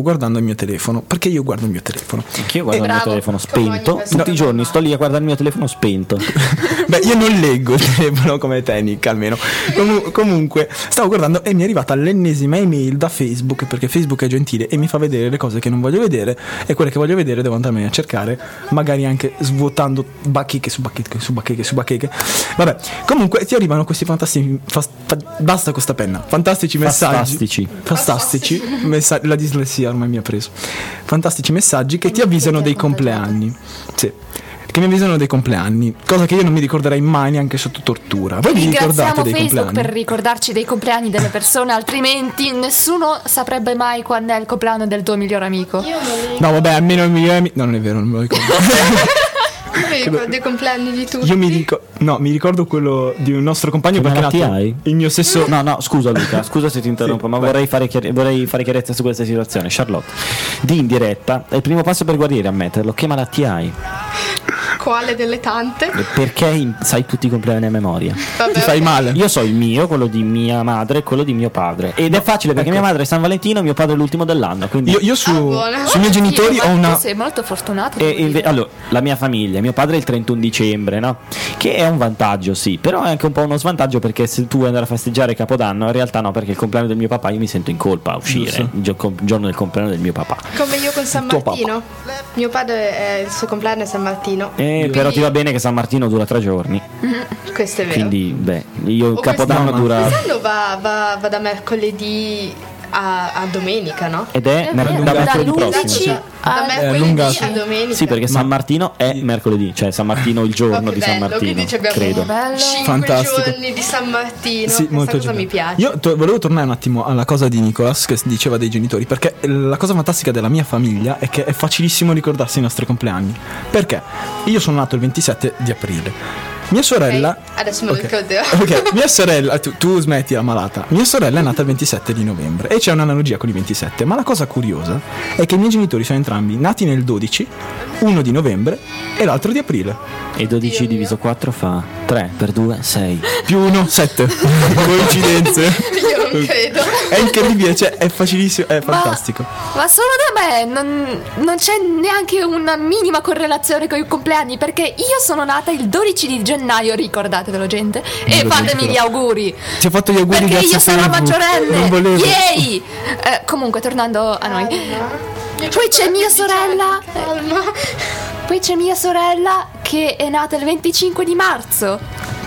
stavo guardando il mio telefono, perché io guardo il mio telefono. Anch'io guardo il mio telefono spento. Tutti i giorni sto lì a guardare il mio telefono spento. *laughs* Beh, io non leggo il telefono come te, Nick, almeno. Comu- comunque, stavo guardando e mi è arrivata l'ennesima email da Facebook, perché Facebook è gentile e mi fa vedere le cose che non voglio vedere e quelle che voglio vedere devo andarmene a cercare, magari anche svuotando bacheche su bacheche su bacheche su bacheche. Vabbè, comunque ti arrivano questi fantastici... fas- fa- basta questa penna. Fantastici messaggi. Fantastici. Fantastici. messa- la dislessia ormai mi ha preso. Fantastici messaggi che ti avvisano dei compleanni. Sì. Che mi avvisano dei compleanni, cosa che io non mi ricorderei mai neanche sotto tortura. Voi vi ricordate Ringraziamo dei Facebook compleanni? per ricordarci dei compleanni delle persone, altrimenti nessuno saprebbe mai quando è il compleanno del tuo migliore amico. No, vabbè, almeno il mio amico. No, non è vero, non me lo ricordo. *laughs* *laughs* Io mi ricordo i compleanni di tutti. Io mi dico, no, mi ricordo quello di un nostro compagno Che perché nato hai? il mio stesso. No, no, scusa Luca, scusa se ti interrompo, ma vorrei fare, chiari- vorrei fare chiarezza su questa situazione. Charlotte, di in diretta è il primo passo per guarire, ammetterlo. Che malattia hai? Quale delle tante? Perché in- sai tutti i compleanni a memoria? Vabbè, Ti fai male. Io so il mio, quello di mia madre e quello di mio padre. Ed è facile perché mia madre è San Valentino e mio padre è l'ultimo dell'anno. Quindi... Io, io su, buona. sui miei genitori ho una. Sei molto fortunato. E devo inve- dire. allora, la mia famiglia, mio padre è il 31 dicembre, no? Che è un vantaggio, sì, però è anche un po' uno svantaggio perché se tu vuoi andare a festeggiare Capodanno, in realtà no, perché il compleanno del mio papà io mi sento in colpa a uscire Giusto. il gio- com- giorno del compleanno del mio papà. Come io con San Tuo Martino. Mio padre è il suo compleanno è San Martino. Eh, Quindi- però ti va bene che San Martino dura tre giorni. *laughs* Questo è vero. Quindi, beh, io il Capodanno dura. Quest'anno va, va- va da mercoledì a, a domenica, no? Ed è, È mer- vero, da da mercoledì l'11 prossimo. Da mercoledì a domenica. Sì, perché San Martino è mercoledì, cioè San Martino il giorno Oh, che di San bello, Martino, ci abbiamo credo. Bello. Fantastico. giorni di San Martino. Sì, molto cosa mi piace. Io to- volevo tornare un attimo alla cosa di Nicolas che diceva dei genitori, perché la cosa fantastica della mia famiglia è che è facilissimo ricordarsi i nostri compleanni. Perché io sono nato il 27 di aprile. Mia sorella. Ok, Adesso me lo Ok. ricorderò. *laughs* Ok, mia sorella, tu, tu smetti la malata. Mia sorella è nata il 27 di novembre e c'è un'analogia con i 27. Ma la cosa curiosa è che i miei genitori sono entrambi nati nel 12, uno di novembre e l'altro di aprile. E 12 diviso 4 fa 3 per 2, 6. Più uno, 7. *laughs* Coincidenze. Io non credo. È incredibile, cioè è facilissimo, è fantastico. Ma solo da me non, non c'è neanche una minima correlazione con i compleanni perché io sono nata il 12 di gennaio, ricordatevelo gente, e fatemi gli auguri. Ti ho fatto gli auguri Perché io Facebook. maggiorenne. Non! Eh, comunque, tornando a noi. Poi c'è mia sorella. Calma. Poi c'è mia sorella che è nata il 25 di marzo.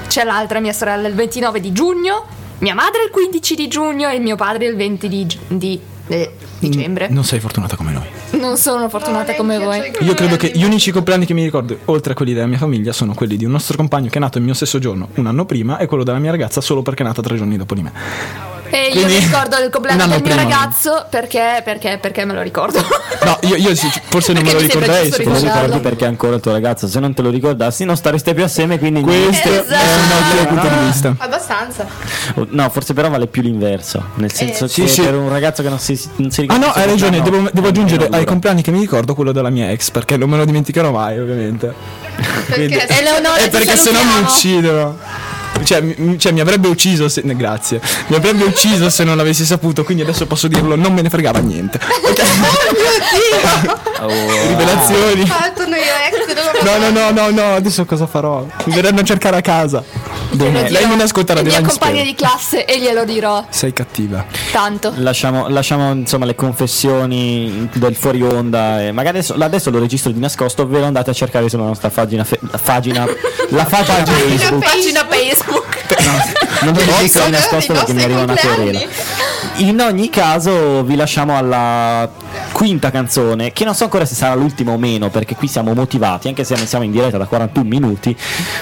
c'è l'altra mia sorella il 29 di giugno, mia madre il 15 di giugno e mio padre il 20 di, di- eh, dicembre. Non sei fortunata come noi. Non sono fortunata come voi. Io credo che gli unici compleanni che mi ricordo, oltre a quelli della mia famiglia, sono quelli di un nostro compagno che è nato il mio stesso giorno, un anno prima, e quello della mia ragazza solo perché è nata tre giorni dopo di me. E io Quindi, mi ricordo il compleanno del mio prima. ragazzo perché, perché, perché me lo ricordo. No, io, io sì, forse non me lo ricorderei. Te lo secondo me. ricordi perché è ancora il tuo ragazzo. Se non te lo ricordassi, non stareste più assieme. Quindi Questo è un ottimo punto di vista. Abbastanza. No, forse però vale più l'inverso. Nel senso Sì, che sì. per un ragazzo che non si, non si Ah ricorda. no, hai se ragione, compleanno, devo, devo aggiungere ai compleanni che mi ricordo quello della mia ex, perché non me lo dimenticherò mai, ovviamente. Quindi- Perché Eleonora, Eh, ti perché se no mi uccidono. Cioè mi, cioè, mi avrebbe ucciso se. ne- Grazie. Mi avrebbe ucciso se non l'avessi saputo, quindi adesso posso dirlo, non me ne fregava niente. *laughs* Oh, *laughs* Rivelazioni. Fatto noi ex, non No, no, no, no, no, adesso cosa farò? Mi verranno a cercare a casa. Bene, Lei non ascolta la Radio mia compagna spero. di classe e glielo dirò Sei cattiva. tanto. Lasciamo, lasciamo, insomma le confessioni del fuori onda. E magari adesso, adesso lo registro di nascosto. Ve lo andate a cercare sulla nostra pagina. fe- pagina la pagina *laughs* Facebook. Pagina Facebook. Non *laughs* lo registro di nascosto perché mi arriva una querela. In ogni caso, vi lasciamo alla quinta canzone. Che non so ancora se sarà l'ultima o meno. Perché qui siamo motivati. Anche se non siamo in diretta da 41 minuti.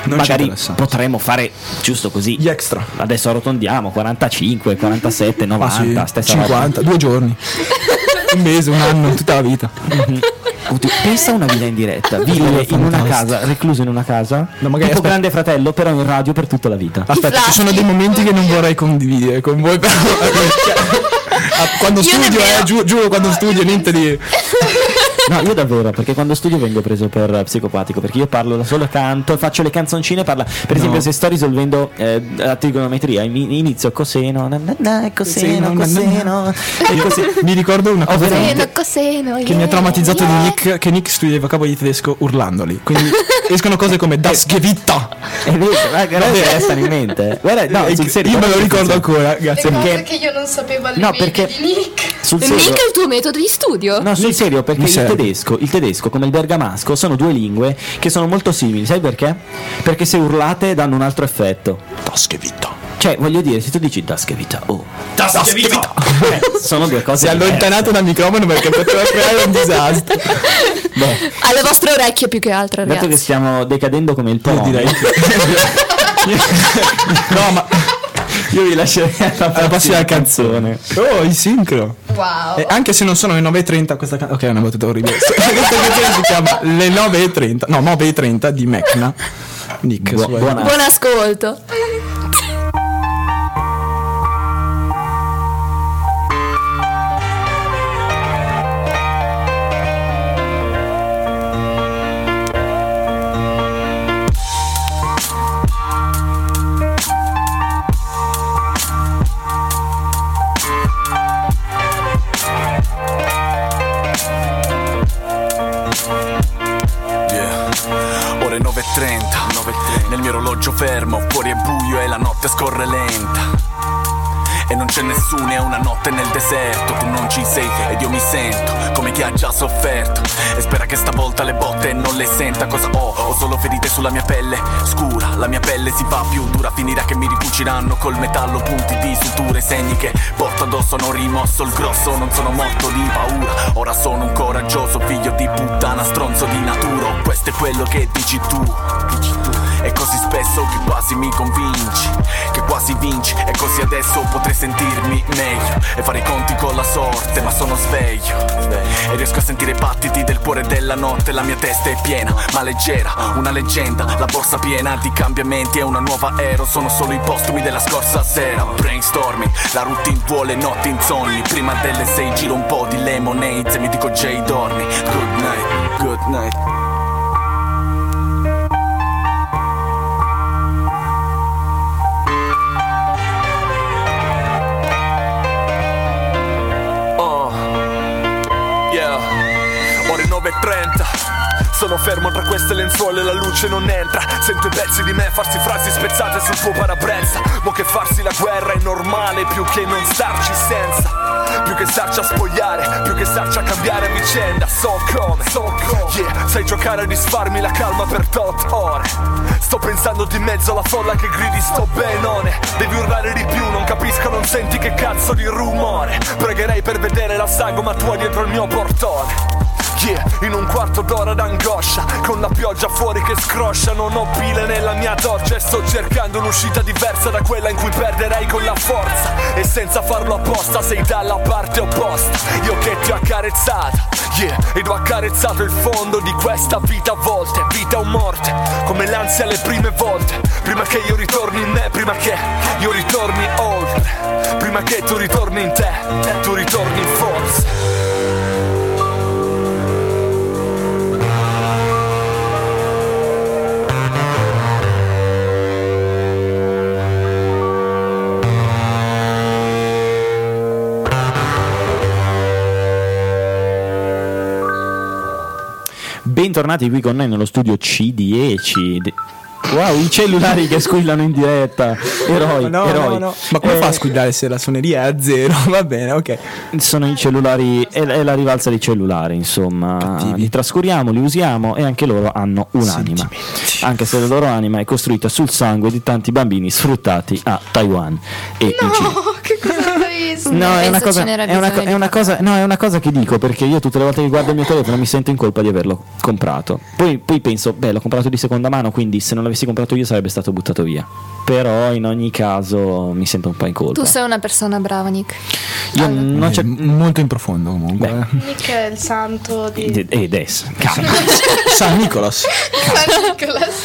Non magari potremmo fare giusto così. Gli extra. Adesso arrotondiamo 45, 47, 90, Ah, sì, stessa roba. 50, due giorni. *laughs* un mese, un anno, tutta la vita. Oddio, pensa a una vita in diretta, vivere in una casa, recluso in una casa, No, magari tipo aspetta. grande fratello, però in radio per tutta la vita. Aspetta, ci sono dei momenti che non vorrei condividere con voi, però. *laughs* *laughs* Quando Io studio, eh, giu- giuro, quando studio, niente di. *laughs* No, io davvero, perché quando studio vengo preso per psicopatico, perché io parlo da solo, canto, faccio le canzoncine, parla. Per esempio, se sto risolvendo eh, la trigonometria, in- inizio coseno, na, na, na, coseno, coseno, e così. Mi ricordo una cosa Coseno, coseno. che mi ha traumatizzato yeah. di Nick, che Nick studia il vocabolo di tedesco urlandoli. Quindi escono cose come Das Gewitter. *laughs* È vero, che restano in mente. Guarda, no, sul serio, io me lo ricordo ancora, grazie. Le Perché- che io non sapevo alle No, perché- di Nick. Sul serio. Mica il tuo metodo di studio. No, sul serio, perché mi il serve. Tedesco, il tedesco come il bergamasco sono due lingue che sono molto simili, sai perché? Perché se urlate danno un altro effetto. Gewitter. Cioè, voglio dire, se tu dici Daskevita, oh, Das Gewitter. eh, sono due cose Si è allontanato dal microfono perché poteva creare un disastro. *laughs* Beh, Alle vostre orecchie più che altro, dato che ragazzi. stiamo decadendo come il Io po', direi. *laughs* no, ma. Io vi lascerei *laughs* alla Alla prossima canzone. Oh, il sincro. Wow. E anche se non sono le 9.30 questa canzone. Ok, è una battuta orribile. *laughs* questa canzone si chiama Le 9.30. No, 9.30 di Mecna. Nick, Bu- Buon ascolto. Nel mio orologio fermo Fuori è buio e la notte scorre lenta e non c'è nessuno, è una notte nel deserto. Tu non ci sei ed io mi sento Come chi ha già sofferto. E spera che stavolta le botte non le senta. Cosa ho? Ho solo ferite sulla mia pelle. Scura, la mia pelle si fa più dura. Finirà che mi ricuciranno col metallo. Punti di suture, segni che porto addosso. Non rimosso il grosso, non sono morto di paura. Ora sono un coraggioso figlio di puttana Stronzo di natura. Questo è quello che dici tu. Dici tu. È così spesso che quasi mi convinci Che quasi vinci. E così adesso potrei sentirmi meglio E fare i conti con la sorte Ma sono sveglio. E riesco a sentire i battiti del cuore della notte La mia testa è piena ma leggera Una leggenda La borsa piena di cambiamenti È una nuova era Sono solo i postumi della scorsa sera. Brainstorming La routine vuole notti insonni Prima delle sei giro un po' di lemonade E mi dico Jay dormi Good night Good night Sono fermo tra queste lenzuola e la luce non entra. Sento i pezzi di me farsi frasi spezzate sul tuo parabrezza Mo che farsi la guerra è normale più che non starci senza. Più che starci a spogliare, più che starci a cambiare vicenda. So come, so come. Yeah, sai giocare a disfarmi la calma per tot ore. Sto pensando di mezzo alla folla che gridi sto benone Devi urlare di più, non capisco, non senti che cazzo di rumore. Pregherei per vedere la sagoma tua dietro il mio portone Yeah, in un quarto d'ora d'angoscia Con la pioggia fuori che scroscia Non ho pile nella mia torcia E sto cercando un'uscita diversa da quella in cui perderei con la forza. E senza farlo apposta sei dalla parte opposta. Io che ti ho accarezzato Yeah, ed ho accarezzato il fondo di questa vita a volte Vita o morte, come l'ansia alle prime volte. Prima che io ritorni in me, prima che io ritorni oltre. Prima che tu ritorni in te, tu ritorni in forza Bentornati qui con noi nello studio C10. De- Wow, i cellulari che squillano in diretta. Eroi, no, eroi. no, no. Ma come Eh, fa a squillare se la suoneria è a zero? *laughs* Va bene, ok. Sono i cellulari, è, è la rivalsa dei cellulari, insomma. Li trascuriamo, li usiamo e anche loro hanno un'anima. Anche se la loro anima è costruita sul sangue di tanti bambini sfruttati a Taiwan e in Cina. che cosa triste. No, è una, cosa, è, una, è una cosa- no, è una cosa che dico perché io tutte le volte che guardo il mio telefono mi sento in colpa di averlo comprato. Poi, poi penso, beh, l'ho comprato di seconda mano, quindi se non l'avessi comprato io sarebbe stato buttato via. Però in ogni caso mi sento un po' in colpa. Tu sei una persona brava, Nick. Io non c'è molto in profondo comunque. eh. Nick è il santo di Ed calma. San Nicolas. *laughs* San Nicolas.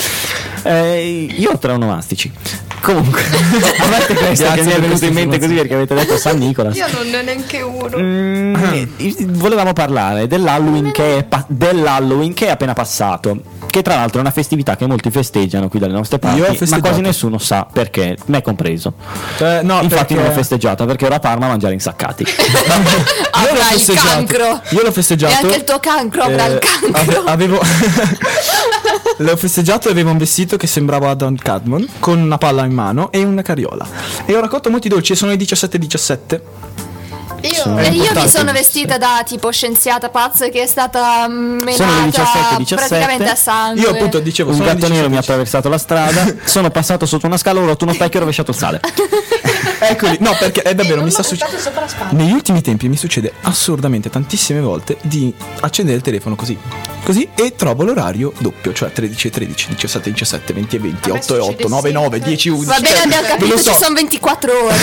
Eh, io ho tre onomastici. Comunque, *laughs* a parte questo Grazie che mi è venuto in mente così perché avete detto San Nicolas. Io non ne ho neanche uno. Mm, eh, volevamo parlare dell'Halloween che, è pa- dell'Halloween che è appena passato. Che tra l'altro è una festività che molti festeggiano qui dalle nostre parti, Io ho ma festeggiato. quasi nessuno sa perché, me compreso. Eh, no, Infatti perché- non l'ho festeggiata perché ero a Parma a mangiare insaccati. *laughs* Io l'ho Avrà il festeggiato. cancro. Io l'ho festeggiato. E anche il tuo cancro avrà Eh, il cancro. ave- avevo *laughs* L'ho festeggiato e avevo un vestito che sembrava Don Cadmon con una palla in mano e una carriola. E ho raccolto molti dolci e sono le 17-17. Io E io mi sono vestita da tipo scienziata pazza che è stata mm, Sono le menata 17, 17. praticamente a sangue. Io appunto dicevo Un gatto nero mi ha 17. attraversato la strada, *laughs* sono passato sotto una scala, ho rotto uno specchio e ho rovesciato il sale. *laughs* Eccoli, no, perché è davvero mi sta succedendo. Negli ultimi tempi mi succede assurdamente tantissime volte di accendere il telefono così. Così e trovo l'orario doppio, cioè 13 e 13, 17 e 17, 20 e 20, A me 8 e 8, succede 9 e 9, sempre. 10 e 11. Va bene, cioè, abbiamo capito, so. ci sono 24 ore.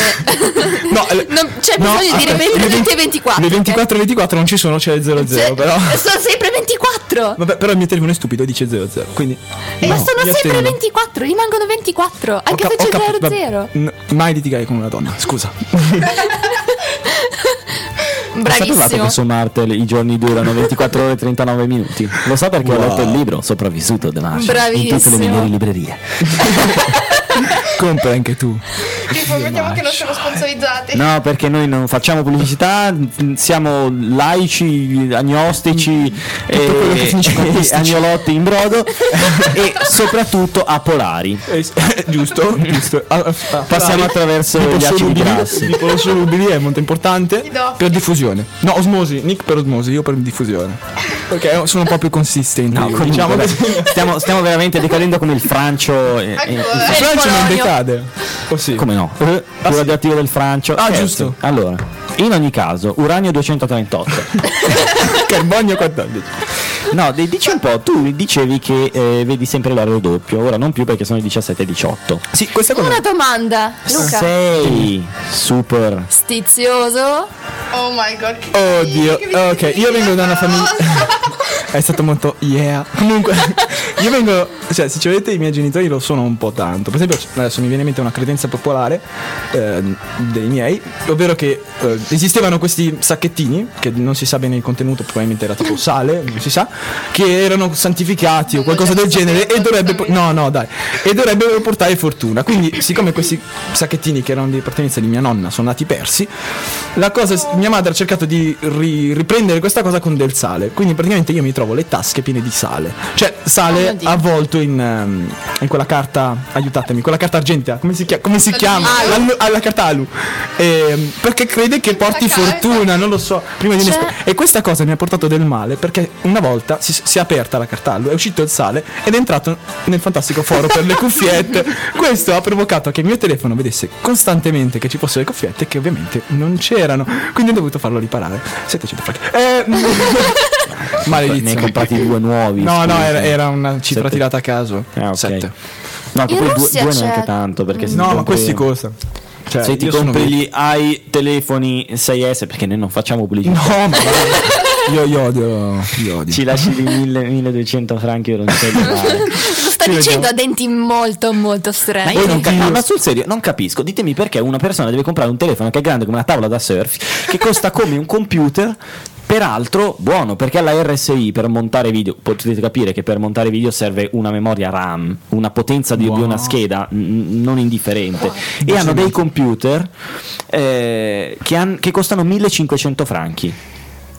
No, *laughs* eh, Non- c'è no, bisogno di le 20 e 24. Le 24 e 24 non ci sono, c'è il 00, Cioè, però. *laughs* Sono sempre 24. Vabbè, però il mio telefono è stupido dice 00, quindi. Ma no, sono mi sempre astengo. 24, rimangono 24. Ho Anche cap- se c'è cap- 0 vabbè, n- mai litigare con una donna, scusa. *laughs* Bravissimo. che su Marte i giorni durano 24 ore e 39 minuti? Lo so perché ho Wow. letto il libro Sopravvissuto The Martian in tutte le Bravissimo. migliori librerie. *laughs* Compra anche tu. Tipo, mettiamo che non sono sponsorizzati. No, perché noi non facciamo pubblicità, siamo laici, agnostici quello che e, *laughs* e agnolotti in brodo *laughs* e soprattutto apolari. Eh, *laughs* giusto, giusto. Ah, ah, Passiamo ah, attraverso gli acidi grassi. liposolubili è molto importante per diffusione. No, osmosi, Nick per osmosi, io per diffusione. Ok, sono un po' più consistenti. No, comunque, diciamo così. stiamo, stiamo veramente decadendo come il Francio. e- e- Ecco, Il eh. Francia non decade. Oh sì. come no? Eh, più sì. radioattivo del Francio. Ah, Scherzi. giusto. Allora, in ogni caso, uranio 238. *laughs* Carbonio 14. No, di- dici un po', tu dicevi che eh, vedi sempre l'orario doppio, ora non più perché sono le 17 e 18. Sì, questa cosa. Una domanda, Luca. Sei super. Stizioso. Oh my god. che Oddio, ok, io vengo da una famiglia. *laughs* È stato molto yeah. Comunque, io vengo, cioè, se ci vedete i miei genitori lo sono un po' tanto. Per esempio, adesso mi viene in mente una credenza popolare eh, dei miei, ovvero che eh, esistevano questi sacchettini, che non si sa bene il contenuto, probabilmente era tipo sale, non si sa, che erano santificati o qualcosa del genere e dovrebbe no, no, dai, e dovrebbero portare fortuna. Quindi, siccome questi sacchettini che erano di appartenenza di mia nonna sono nati persi, la cosa mia madre ha cercato di ri- riprendere questa cosa con del sale. Quindi praticamente io mi trovo le tasche piene di sale. Cioè, sale Oddio. avvolto in, ehm, in quella carta, aiutatemi, quella carta argentea, come si, chia- come si chiama? Alu. La, carta alu. Ehm, perché crede che porti fortuna, non lo so. Prima di inesper- e questa cosa mi ha portato del male perché una volta si, si è aperta la carta alu, è uscito il sale ed è entrato nel fantastico foro per le cuffiette. *laughs* Questo ha provocato che il mio telefono vedesse costantemente che ci fossero le cuffiette che ovviamente non c'erano. Quindi ho dovuto farlo riparare. 700 franchi. *laughs* Eh, Ne hai maledizione. comprati due nuovi. No, no, scusa. era, era una cifra Sette. tirata a caso. Ah, ok. Sette. No, due, due c'è- neanche tanto. Perché No, ma questi costano. Cioè, se ti io compri gli hai telefoni 6S, perché noi non facciamo pubblicità. No, ma io, io odio. Io odio. Ci lasci di 1000 1200 franchi un cellulare. Lo sta dicendo a denti molto molto Ma stretti. io non capisco, ma sul serio non capisco. Ditemi perché una persona deve comprare un telefono che è grande come una tavola da surf, che costa come un computer. Peraltro buono perché alla RSI per montare video potete capire che per montare video serve una memoria RAM, una potenza di, di una scheda n- non indifferente. E hanno dei computer eh, che, han- che costano 1500 franchi.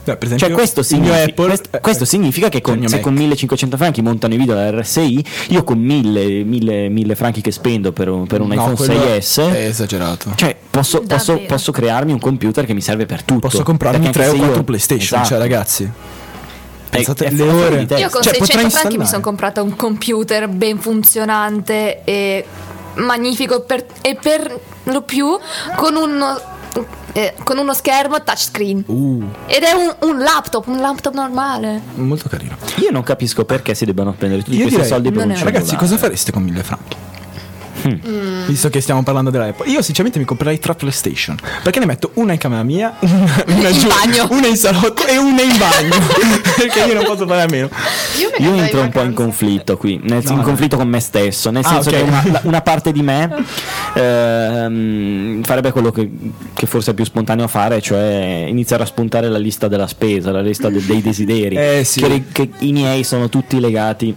Beh, per esempio, Cioè, questo significa, Apple- questo, eh, questo significa che con, se Mac. con 1500 franchi montano i video alla RSI, io con 1000, 1000, 1000 franchi che spendo per un, per un No, iPhone quello 6S, È esagerato. cioè posso, posso, posso crearmi un computer che mi serve per tutto. Posso comprarmi Perché 3 o anche se 4 io- PlayStation. Esatto. Cioè, ragazzi. Pensate è le fuori ore. Io con Cioè, 600 potrei franchi mi sono comprata un computer ben funzionante e magnifico per- e per lo più con uno, eh, con uno schermo touchscreen. Uh, Ed è un, un laptop, un laptop normale. molto carino. Io non capisco perché si debbano spendere tutti Io questi direi, soldi per un cellulare. Ragazzi, cosa fareste con 1000 franchi? Mm. Visto che stiamo parlando della Apple, io sinceramente mi comprerei tre PlayStation. Perché ne metto una in camera mia, *laughs* una, una In giù, bagno. una in salotto e una in bagno. *laughs* perché io non posso fare a meno. Io, Io entro un po' in conflitto qui, nel, No, in no. conflitto con me stesso, nel Ah, senso ok. che una, la- una parte di me *laughs* ehm, farebbe quello che, che forse è più spontaneo fare, cioè iniziare a spuntare la lista della spesa, la lista de- dei desideri, Eh, sì. che, che i miei sono tutti legati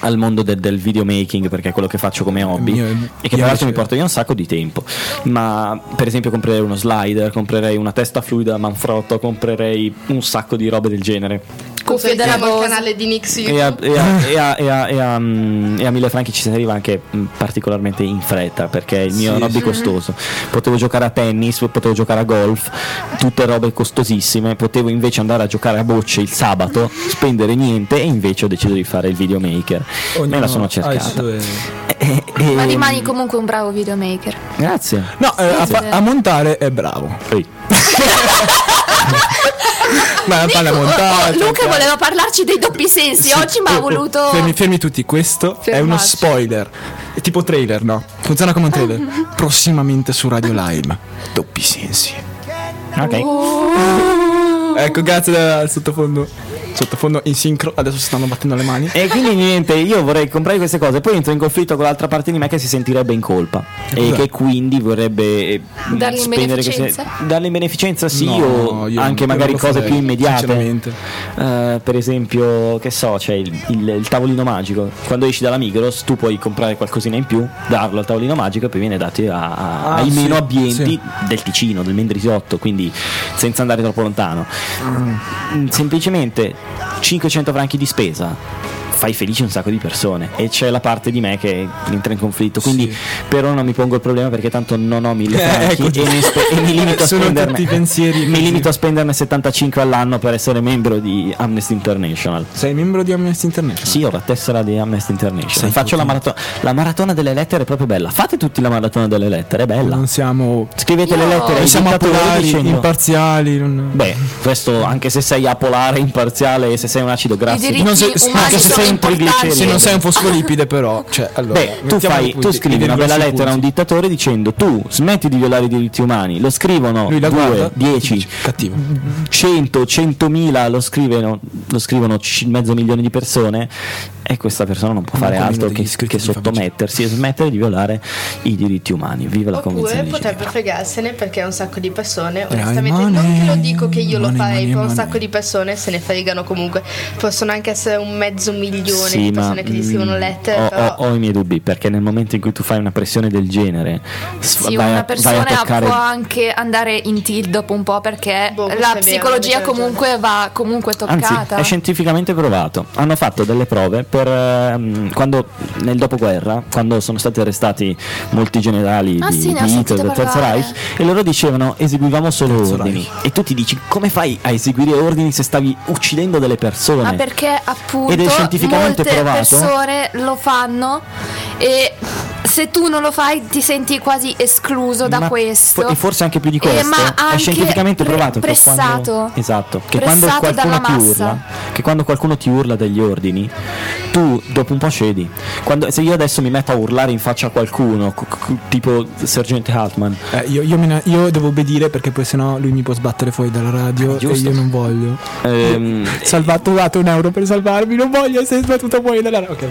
al mondo del, del videomaking perché è quello che faccio come hobby Mio- e che tra l'altro mi porta via un sacco di tempo. Ma per esempio comprerei uno slider comprerei una testa fluida Manfrotto comprerei un sacco di robe del genere Cuffie il Bose. canale di Nix e a, e a- e a- e a- e a, mm, e a mille franchi ci si arriva anche mm, particolarmente in fretta perché il mio è un Sì, hobby sì. costoso. Potevo giocare a tennis, potevo giocare a golf, tutte robe costosissime. Potevo invece andare a giocare a bocce il sabato, spendere niente e invece ho deciso di fare il videomaker. Me la sono cercata. E- e- Ma rimani comunque un bravo videomaker. Grazie. No, eh, a, montare è bravo. Ehi. *laughs* *laughs* *laughs* Ma parla a Oh, montare. Luca voleva parlarci dei doppi sensi, Sì, oggi mi ha oh, oh, voluto... Fermi, fermi tutti, questo è uno Fermarci. spoiler. È tipo trailer, no? Funziona come un trailer. *laughs* Prossimamente su Radio Lime. Doppi sensi. Ok. Ecco, grazie al sottofondo. Sottofondo in sincro, adesso si stanno battendo le mani. E quindi niente, io vorrei comprare queste cose, poi entro in conflitto con l'altra parte di me che si sentirebbe in colpa e cos'è? che quindi vorrebbe eh, Dargli beneficenza? queste- darle in beneficenza sì No, o io anche magari cose farei, più immediate. Eh, per esempio, che so, c'è il, il- il tavolino magico. Quando esci dalla Migros tu puoi comprare qualcosina in più, darlo al tavolino magico e poi viene dato a- a- Ah, ai sì, meno abbienti sì. del Ticino, del Mendrisiotto, quindi senza andare troppo lontano. Mm, Semplicemente 500 franchi di spesa. Fai felice un sacco di persone e c'è la parte di me che entra in conflitto. Quindi, per ora non mi pongo il problema perché tanto non ho mille Eh, franchi ecco, e, mi spe- e mi limito a *laughs* spenderne. tutti pensieri mi limito a spenderne 75 all'anno per essere membro di Amnesty International. Sei membro di Amnesty International? Sì, ho la tessera di Amnesty International. Sei Faccio la, fortunato. marato- la maratona delle lettere, è proprio bella. Fate tutti la maratona delle lettere, è bella. Non siamo. Scrivete le Io- lettere siamo apolari, dicendo- imparziali. non- Beh, questo anche se sei apolare, imparziale e se sei un acido grasso. Non se- umani anche se sei triglicerido. Se non sei un fosfolipide, però. Cioè, allora, Beh, tu, fai, punti- tu scrivi una bella lettera a un punti. dittatore dicendo tu smetti di violare i diritti umani, lo scrivono Lui la 2, guarda, ti 10, dice, cattivo. 100, 100.000, lo scrivono, lo scrivono c- mezzo milione di persone e questa persona non può fare altro che, che sottomettersi e smettere di violare i diritti umani. Viva la Oppure Convenzione di potrebbe Ginevra. fregarsene perché un sacco di persone, onestamente, money, non che lo dico che io lo money, farei, money, però un sacco di persone se ne fregano comunque. Possono anche essere un mezzo milione Sì, di ma, persone che gli scrivono mm, lettere, ho, però ho- ho i miei dubbi perché nel momento in cui tu fai una pressione del genere Sì, vai, a, una vai a persona toccare può anche andare in tilt dopo un po' perché Boh, la vero, psicologia ragione. comunque va comunque Anzi, toccata. è scientificamente provato. Hanno fatto delle prove per ehm, quando, nel dopoguerra, quando sono stati arrestati molti generali Ah, di, sì, di Hitler del Terzo. Reich, e loro dicevano eseguivamo solo Terzo ordini. E tu ti dici come fai a eseguire ordini se stavi uccidendo delle persone? Ma perché appunto Ed è scientificamente molte provato? persone lo fanno e se tu non lo fai ti senti quasi escluso da Ma questo. e forse anche più di Eh, questo ma è scientificamente pre- provato che pressato. quando, esatto, che quando qualcuno ti urla che quando qualcuno ti urla degli ordini tu dopo un po' cedi quando, se io adesso mi metto a urlare in faccia a qualcuno co- co- tipo Sergente Hartman Eh, io, io ne- io devo obbedire perché poi sennò lui mi può sbattere fuori dalla radio e Giusto. io non voglio. ehm, *laughs* Salvato, dato un euro per salvarmi, non voglio essere sbattuto fuori dalla radio. Ok,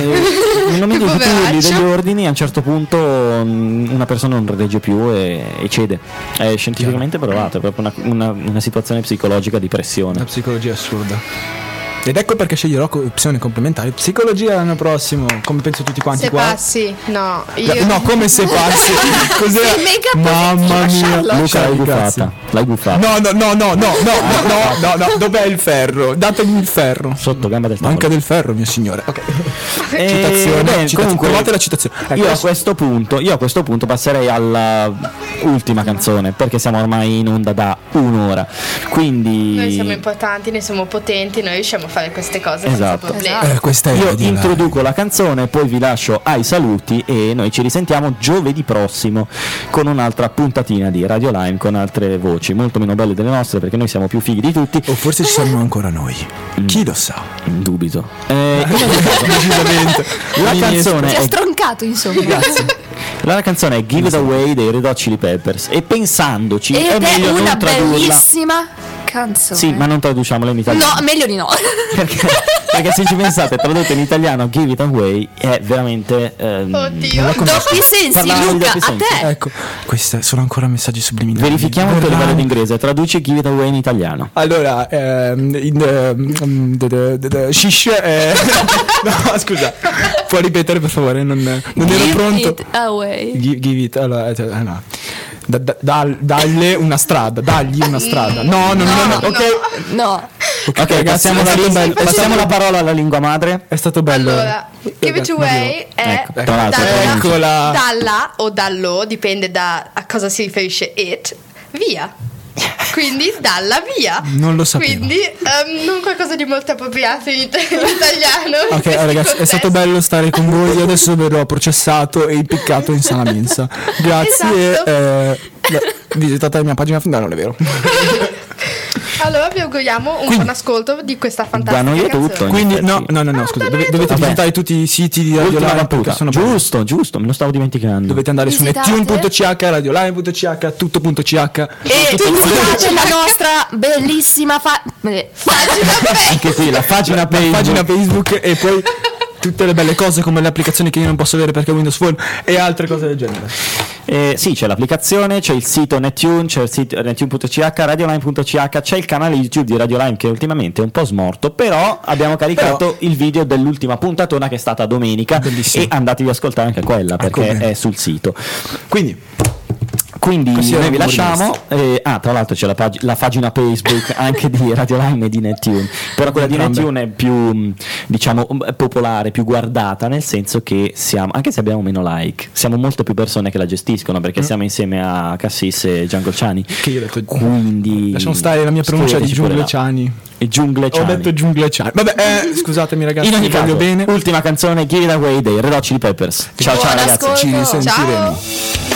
eh, momento in cui tu urli degli ordini a un certo punto mm, una persona non regge più e, e cede. È scientificamente provato è proprio una, una- una situazione psicologica di pressione. Una psicologia assurda. Ed ecco perché sceglierò co- opzioni complementari. Psicologia l'anno prossimo, come penso tutti quanti Se qua. passi, no, io No, come se passi. *laughs* Cos'era? Mamma mia. Luca l'hai buffata l'hai buffata No, no, no, no, no, no, no, no, no, no, dov'è il ferro? Datemi il ferro. sotto gamba del tavolo Manca del ferro, mio signore. Ok. Eh, Citazione, beh, citazione. comunque, Provate la citazione. Ecco, io, a questo punto, io a questo punto passerei alla ultima canzone perché siamo ormai in onda da un'ora. Quindi noi siamo importanti, noi siamo potenti, noi riusciamo a fare queste cose senza Esatto. problemi. Eh, questa è io introduco la canzone, poi vi lascio ai saluti e noi ci risentiamo giovedì prossimo con un'altra puntatina di Radio Line con altre voci molto meno belle delle nostre perché noi siamo più fighi di tutti. O forse ci saremo ancora noi. Chi lo sa? Dubito. Eh, *laughs* Decisamente. la canzone Ti ha è stroncato, insomma. Grazie. La canzone è Give It Away dei Red Hot Chili Peppers e pensandoci è Ed è meglio una non tradurla. bellissima canzone. Sì, ma non traduciamola in italiano. No, meglio di no. *laughs* Perché, perché se ci pensate, tradotto in italiano Give It Away è veramente ehm, Oddio. Doppi sensi, Parlavamo Luca, doppi a sensi. te. Ecco, questi sono ancora messaggi subliminali. Verifichiamo il tuo livello di inglese, traduci Give It Away in italiano. Allora, ehm, in, ehm, shish, eh, *laughs* no, scusa, può ripetere per favore? Non, non ero Give pronto. it away. Gi- give it, allora, eh, eh, no. Da- da- dal- dalle una strada, dagli una strada. No, no, no, no, ok. No. Ok, Ok, ragazzi, passiamo, la, passiamo la parola alla lingua madre. È stato bello. Allora, Give It Away è Ecco, dalla, Eccola. dalla o dallo, dipende da a cosa si riferisce it, via. Quindi dalla via. Non lo sapevo. Quindi ehm, non qualcosa di molto appropriato in, it- in italiano. *laughs* Ok, in ragazzi, è questi stato bello stare con voi. Io adesso verrò processato e impiccato in sala mensa. Grazie. Esatto. eh, beh, visitate la mia pagina. No, non è vero. *laughs* Allora vi auguriamo un buon ascolto di questa fantastica Da noi è canzone. tutto. in Quindi, no, no, no, no, scusa, dove- dovete Vabbè. visitare tutti i siti di Radio Ultima Live perché sono belli. Giusto, giusto, me lo stavo dimenticando. Dovete andare su Visitate. nettune.ch, radioline.ch, tutto.ch. E visitate la nostra bellissima fa- eh, Anche qui la pagina la Facebook. pagina Facebook e poi tutte le belle cose come le applicazioni che io non posso avere perché ho Windows Phone e altre cose del genere. Eh, sì, c'è l'applicazione, c'è il sito Netune, c'è il sito nettune.ch, radioline.ch, c'è il canale YouTube di Radioline che ultimamente è un po' smorto, però abbiamo caricato il video dell'ultima puntatona che è stata domenica Bellissimo. e andatevi ad ascoltare anche quella perché Ecco bene. è sul sito. Quindi, Quindi Così noi vi lasciamo. eh, ah, tra l'altro c'è la, pag- la pagina Facebook *laughs* anche di Radio Line e di Nettune. Però quella di. Nettune è più mh, diciamo mh, popolare, più guardata, nel senso che siamo, anche se abbiamo meno like, siamo molte più persone che la gestiscono perché siamo insieme a Cassis e Gian Golciani. Mm. che io ho detto Quindi lasciamo stare la mia pronuncia di giungleciani. E Giungleciani. Ho detto giungleciani. Vabbè, eh, scusatemi ragazzi, In ogni caso, bene. ultima canzone Give It Away dei Red Hot Chili Peppers. Ciao ciao Buon ragazzi. ascolto. Ci risentiremo. Ciao.